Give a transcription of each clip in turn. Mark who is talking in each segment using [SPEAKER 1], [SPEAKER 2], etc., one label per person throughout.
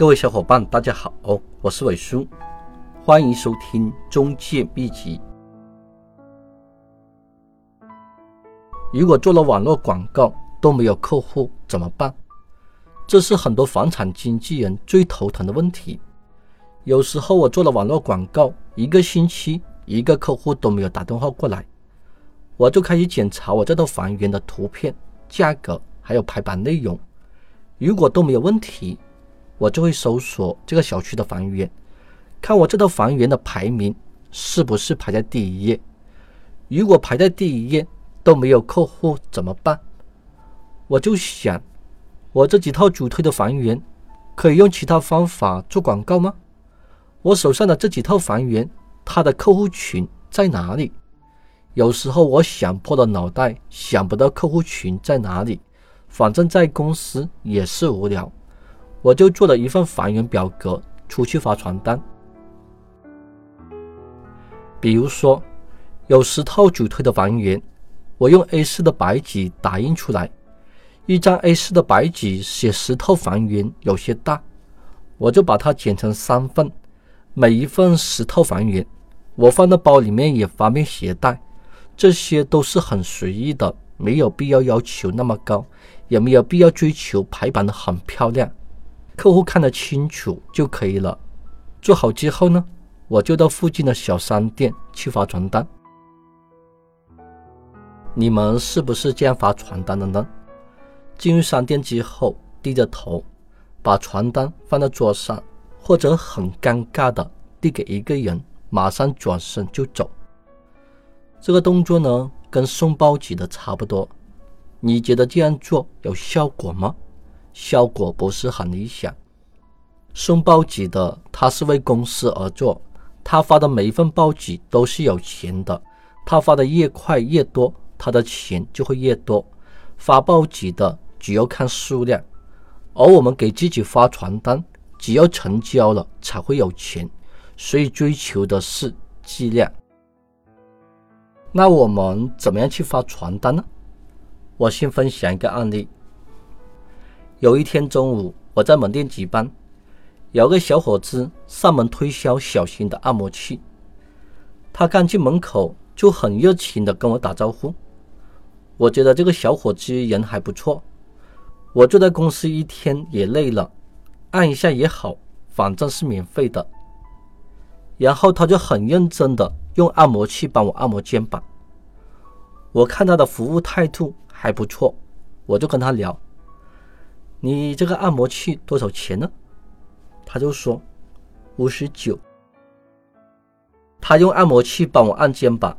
[SPEAKER 1] 各位小伙伴，大家好，我是伟叔，欢迎收听中介秘籍。如果做了网络广告都没有客户怎么办？这是很多房产经纪人最头疼的问题。有时候我做了网络广告，一个星期一个客户都没有打电话过来，我就开始检查我这套房源的图片、价格还有排版内容，如果都没有问题。我就会搜索这个小区的房源，看我这套房源的排名是不是排在第一页。如果排在第一页都没有客户怎么办？我就想，我这几套主推的房源可以用其他方法做广告吗？我手上的这几套房源，它的客户群在哪里？有时候我想破了脑袋想不到客户群在哪里，反正在公司也是无聊。我就做了一份房源表格出去发传单。比如说，有十套主推的房源，我用 A4 的白纸打印出来，一张 A4 的白纸写十套房源有些大，我就把它剪成三份，每一份十套房源，我放到包里面也方便携带。这些都是很随意的，没有必要要求那么高，也没有必要追求排版的很漂亮。客户看得清楚就可以了。做好之后呢，我就到附近的小商店去发传单。你们是不是这样发传单的呢？进入商店之后，低着头，把传单放在桌上，或者很尴尬的递给一个人，马上转身就走。这个动作呢，跟送报纸的差不多。你觉得这样做有效果吗？效果不是很理想。送报纸的他是为公司而做，他发的每一份报纸都是有钱的，他发的越快越多，他的钱就会越多。发报纸的只要看数量，而我们给自己发传单，只要成交了才会有钱，所以追求的是质量。那我们怎么样去发传单呢？我先分享一个案例。有一天中午，我在门店值班，有个小伙子上门推销小型的按摩器。他刚进门口就很热情的跟我打招呼。我觉得这个小伙子人还不错。我坐在公司一天也累了，按一下也好，反正是免费的。然后他就很认真的用按摩器帮我按摩肩膀。我看他的服务态度还不错，我就跟他聊。你这个按摩器多少钱呢？他就说五十九。他用按摩器帮我按肩膀，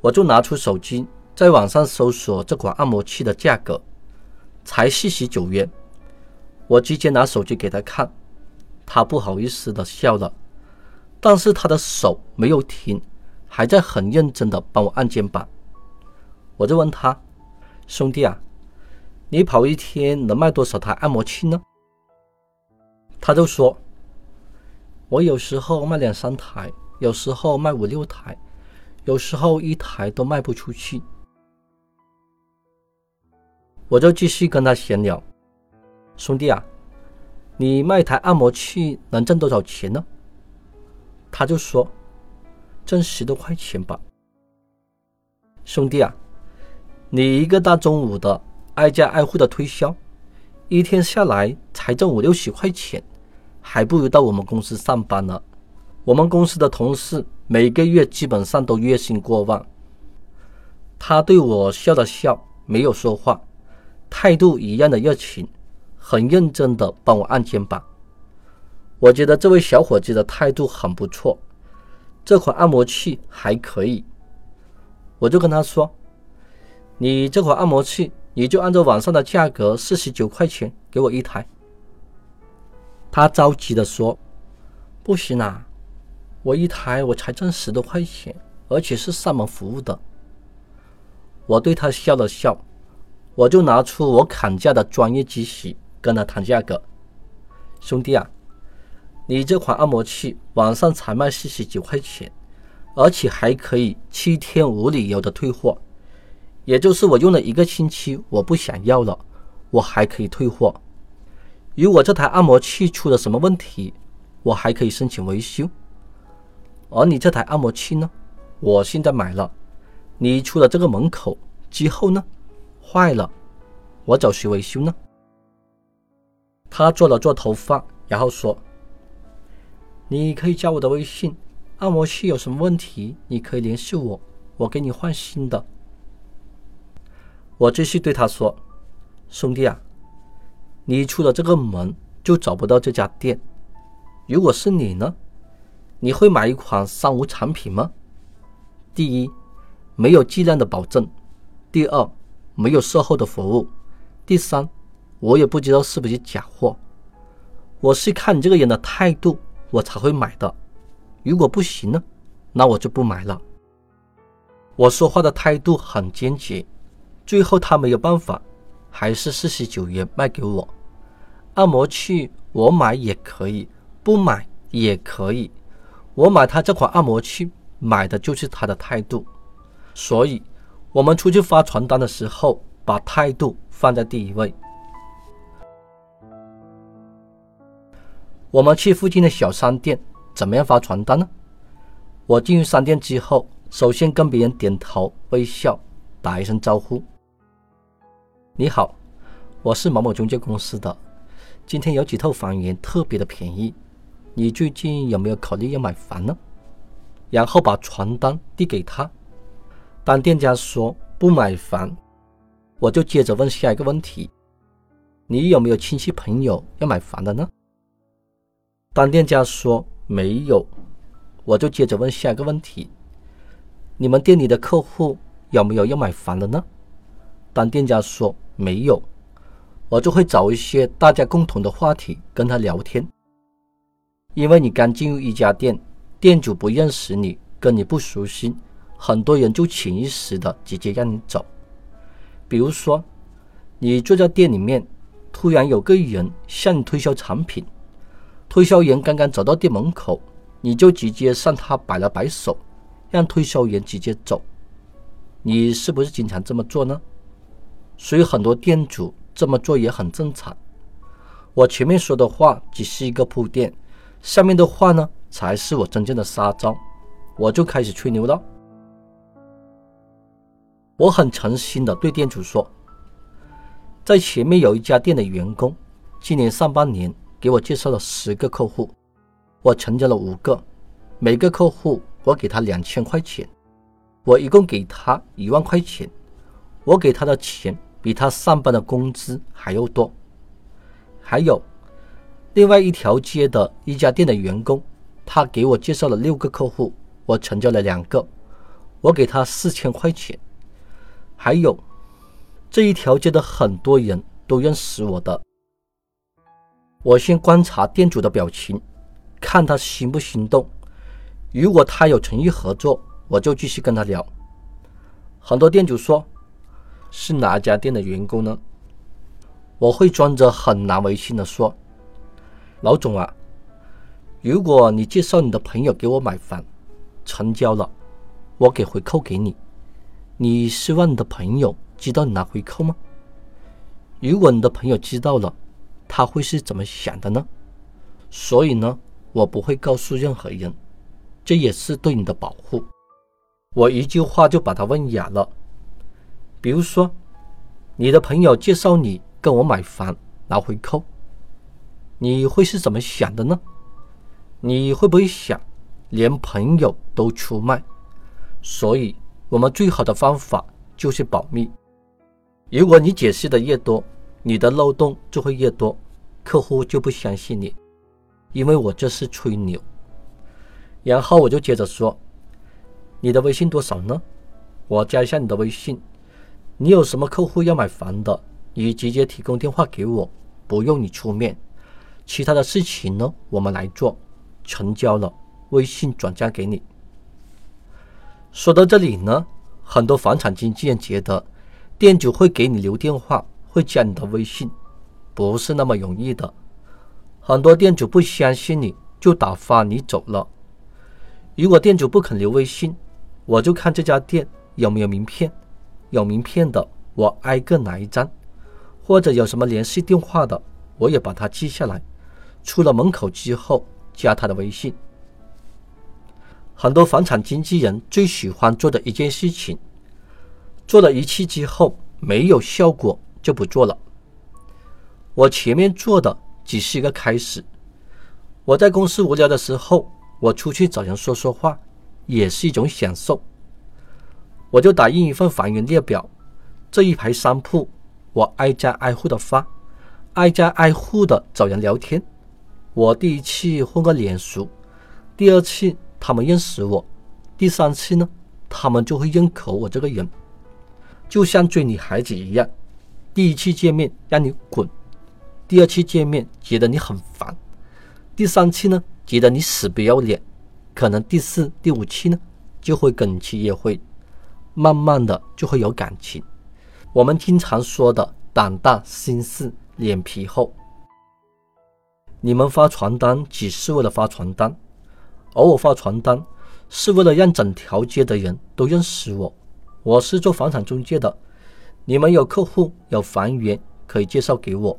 [SPEAKER 1] 我就拿出手机在网上搜索这款按摩器的价格，才四十九元。我直接拿手机给他看，他不好意思的笑了，但是他的手没有停，还在很认真的帮我按肩膀。我就问他，兄弟啊。你跑一天能卖多少台按摩器呢？他就说：“我有时候卖两三台，有时候卖五六台，有时候一台都卖不出去。”我就继续跟他闲聊：“兄弟啊，你卖台按摩器能挣多少钱呢？”他就说：“挣十多块钱吧。”兄弟啊，你一个大中午的。挨家挨户的推销，一天下来才挣五六十块钱，还不如到我们公司上班呢。我们公司的同事每个月基本上都月薪过万。他对我笑了笑，没有说话，态度一样的热情，很认真的帮我按肩膀。我觉得这位小伙子的态度很不错，这款按摩器还可以。我就跟他说：“你这款按摩器。”你就按照网上的价格四十九块钱给我一台。他着急的说：“不行啊，我一台我才挣十多块钱，而且是上门服务的。”我对他笑了笑，我就拿出我砍价的专业知识跟他谈价格。兄弟啊，你这款按摩器网上才卖四十九块钱，而且还可以七天无理由的退货。也就是我用了一个星期，我不想要了，我还可以退货。如果这台按摩器出了什么问题，我还可以申请维修。而你这台按摩器呢？我现在买了，你出了这个门口之后呢，坏了，我找谁维修呢？他做了做头发，然后说：“你可以加我的微信，按摩器有什么问题，你可以联系我，我给你换新的。”我继续对他说：“兄弟啊，你出了这个门就找不到这家店。如果是你呢，你会买一款三无产品吗？第一，没有质量的保证；第二，没有售后的服务；第三，我也不知道是不是假货。我是看你这个人的态度，我才会买的。如果不行呢，那我就不买了。”我说话的态度很坚决。最后他没有办法，还是四十九元卖给我。按摩器我买也可以，不买也可以。我买他这款按摩器，买的就是他的态度。所以，我们出去发传单的时候，把态度放在第一位。我们去附近的小商店，怎么样发传单呢？我进入商店之后，首先跟别人点头微笑，打一声招呼。你好，我是某某中介公司的。今天有几套房源特别的便宜，你最近有没有考虑要买房呢？然后把传单递给他。当店家说不买房，我就接着问下一个问题：你有没有亲戚朋友要买房的呢？当店家说没有，我就接着问下一个问题：你们店里的客户有没有要买房的呢？当店家说没有，我就会找一些大家共同的话题跟他聊天。因为你刚进入一家店，店主不认识你，跟你不熟悉，很多人就潜意识的直接让你走。比如说，你坐在店里面，突然有个人向你推销产品，推销员刚刚走到店门口，你就直接向他摆了摆手，让推销员直接走。你是不是经常这么做呢？所以很多店主这么做也很正常。我前面说的话只是一个铺垫，下面的话呢才是我真正的杀招。我就开始吹牛了。我很诚心的对店主说，在前面有一家店的员工，今年上半年给我介绍了十个客户，我成交了五个，每个客户我给他两千块钱，我一共给他一万块钱，我给他的钱。比他上班的工资还要多。还有另外一条街的一家店的员工，他给我介绍了六个客户，我成交了两个，我给他四千块钱。还有这一条街的很多人都认识我的，我先观察店主的表情，看他心不心动。如果他有诚意合作，我就继续跟他聊。很多店主说。是哪家店的员工呢？我会装着很难为情的说：“老总啊，如果你介绍你的朋友给我买房，成交了，我给回扣给你。你希望你的朋友知道你拿回扣吗？如果你的朋友知道了，他会是怎么想的呢？所以呢，我不会告诉任何人，这也是对你的保护。我一句话就把他问哑了。”比如说，你的朋友介绍你跟我买房拿回扣，你会是怎么想的呢？你会不会想连朋友都出卖？所以，我们最好的方法就是保密。如果你解释的越多，你的漏洞就会越多，客户就不相信你，因为我这是吹牛。然后我就接着说：“你的微信多少呢？我加一下你的微信。”你有什么客户要买房的，你直接提供电话给我，不用你出面。其他的事情呢，我们来做。成交了，微信转账给你。说到这里呢，很多房产经纪人觉得店主会给你留电话，会加你的微信，不是那么容易的。很多店主不相信你，就打发你走了。如果店主不肯留微信，我就看这家店有没有名片。有名片的，我挨个拿一张；或者有什么联系电话的，我也把它记下来。出了门口之后，加他的微信。很多房产经纪人最喜欢做的一件事情，做了一期之后没有效果就不做了。我前面做的只是一个开始。我在公司无聊的时候，我出去找人说说话，也是一种享受。我就打印一份房源列表，这一排商铺，我挨家挨户的发，挨家挨户的找人聊天。我第一次混个脸熟，第二次他们认识我，第三次呢，他们就会认可我这个人，就像追女孩子一样，第一次见面让你滚。第二次见面觉得你很烦，第三次呢觉得你死不要脸，可能第四、第五期呢就会跟你去约会，慢慢的就会有感情。我们经常说的胆大心细、脸皮厚。你们发传单只是为了发传单，而我发传单是为了让整条街的人都认识我。我是做房产中介的，你们有客户有房源可以介绍给我。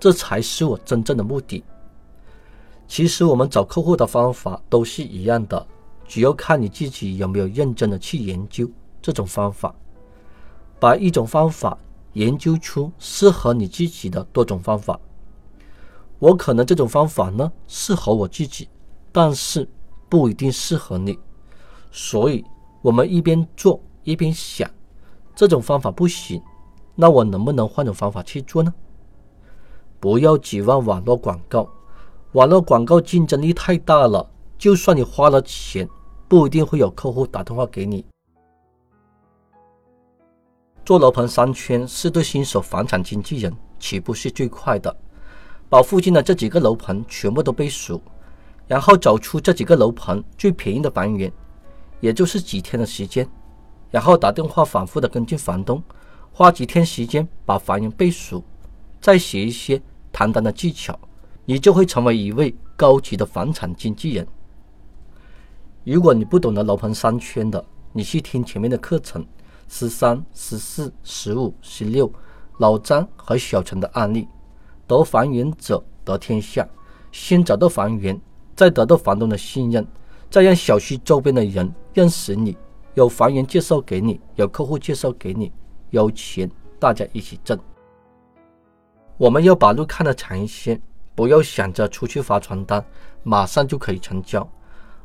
[SPEAKER 1] 这才是我真正的目的。其实我们找客户的方法都是一样的，只要看你自己有没有认真的去研究这种方法，把一种方法研究出适合你自己的多种方法。我可能这种方法呢适合我自己，但是不一定适合你。所以，我们一边做一边想，这种方法不行，那我能不能换种方法去做呢？不要指望网络广告，网络广告竞争力太大了。就算你花了钱，不一定会有客户打电话给你。做楼盘商圈是对新手房产经纪人起步是最快的，把附近的这几个楼盘全部都背熟，然后找出这几个楼盘最便宜的房源，也就是几天的时间，然后打电话反复的跟进房东，花几天时间把房源背熟。再学一些谈单的技巧，你就会成为一位高级的房产经纪人。如果你不懂得楼盘商圈的，你去听前面的课程，十三、十四、十五、十六，老张和小陈的案例，得房源者得天下。先找到房源，再得到房东的信任，再让小区周边的人认识你，有房源介绍给你，有客户介绍给你，有钱大家一起挣。我们要把路看得长一些，不要想着出去发传单，马上就可以成交，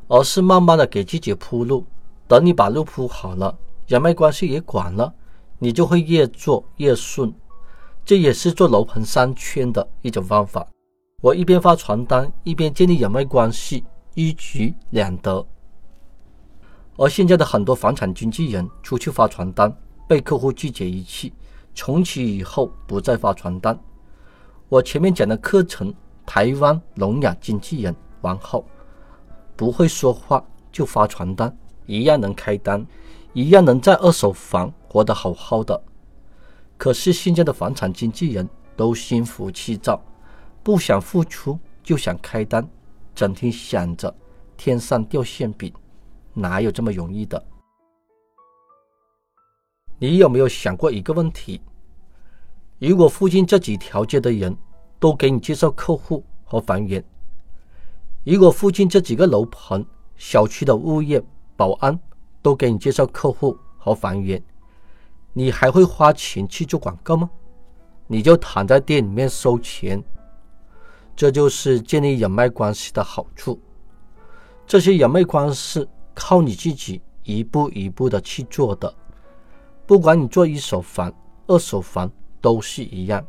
[SPEAKER 1] 而是慢慢的给自己铺路。等你把路铺好了，人脉关系也广了，你就会越做越顺。这也是做楼盘商圈的一种方法。我一边发传单，一边建立人脉关系，一举两得。而现在的很多房产经纪人出去发传单，被客户拒绝一气，从此以后不再发传单。我前面讲的课程，台湾聋哑经纪人王浩，不会说话就发传单，一样能开单，一样能在二手房活得好好的。可是现在的房产经纪人都心浮气躁，不想付出就想开单，整天想着天上掉馅饼，哪有这么容易的？你有没有想过一个问题？如果附近这几条街的人都给你介绍客户和房源，如果附近这几个楼盘、小区的物业、保安都给你介绍客户和房源，你还会花钱去做广告吗？你就躺在店里面收钱。这就是建立人脉关系的好处。这些人脉关系靠你自己一步一步的去做的。不管你做一手房、二手房。都是一样。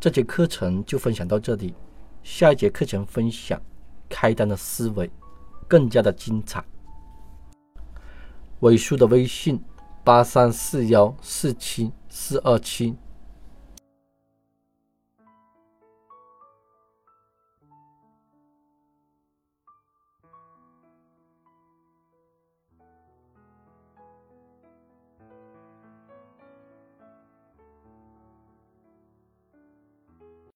[SPEAKER 1] 这节课程就分享到这里，下一节课程分享开单的思维，更加的精彩。尾数的微信八三四幺四七四二七。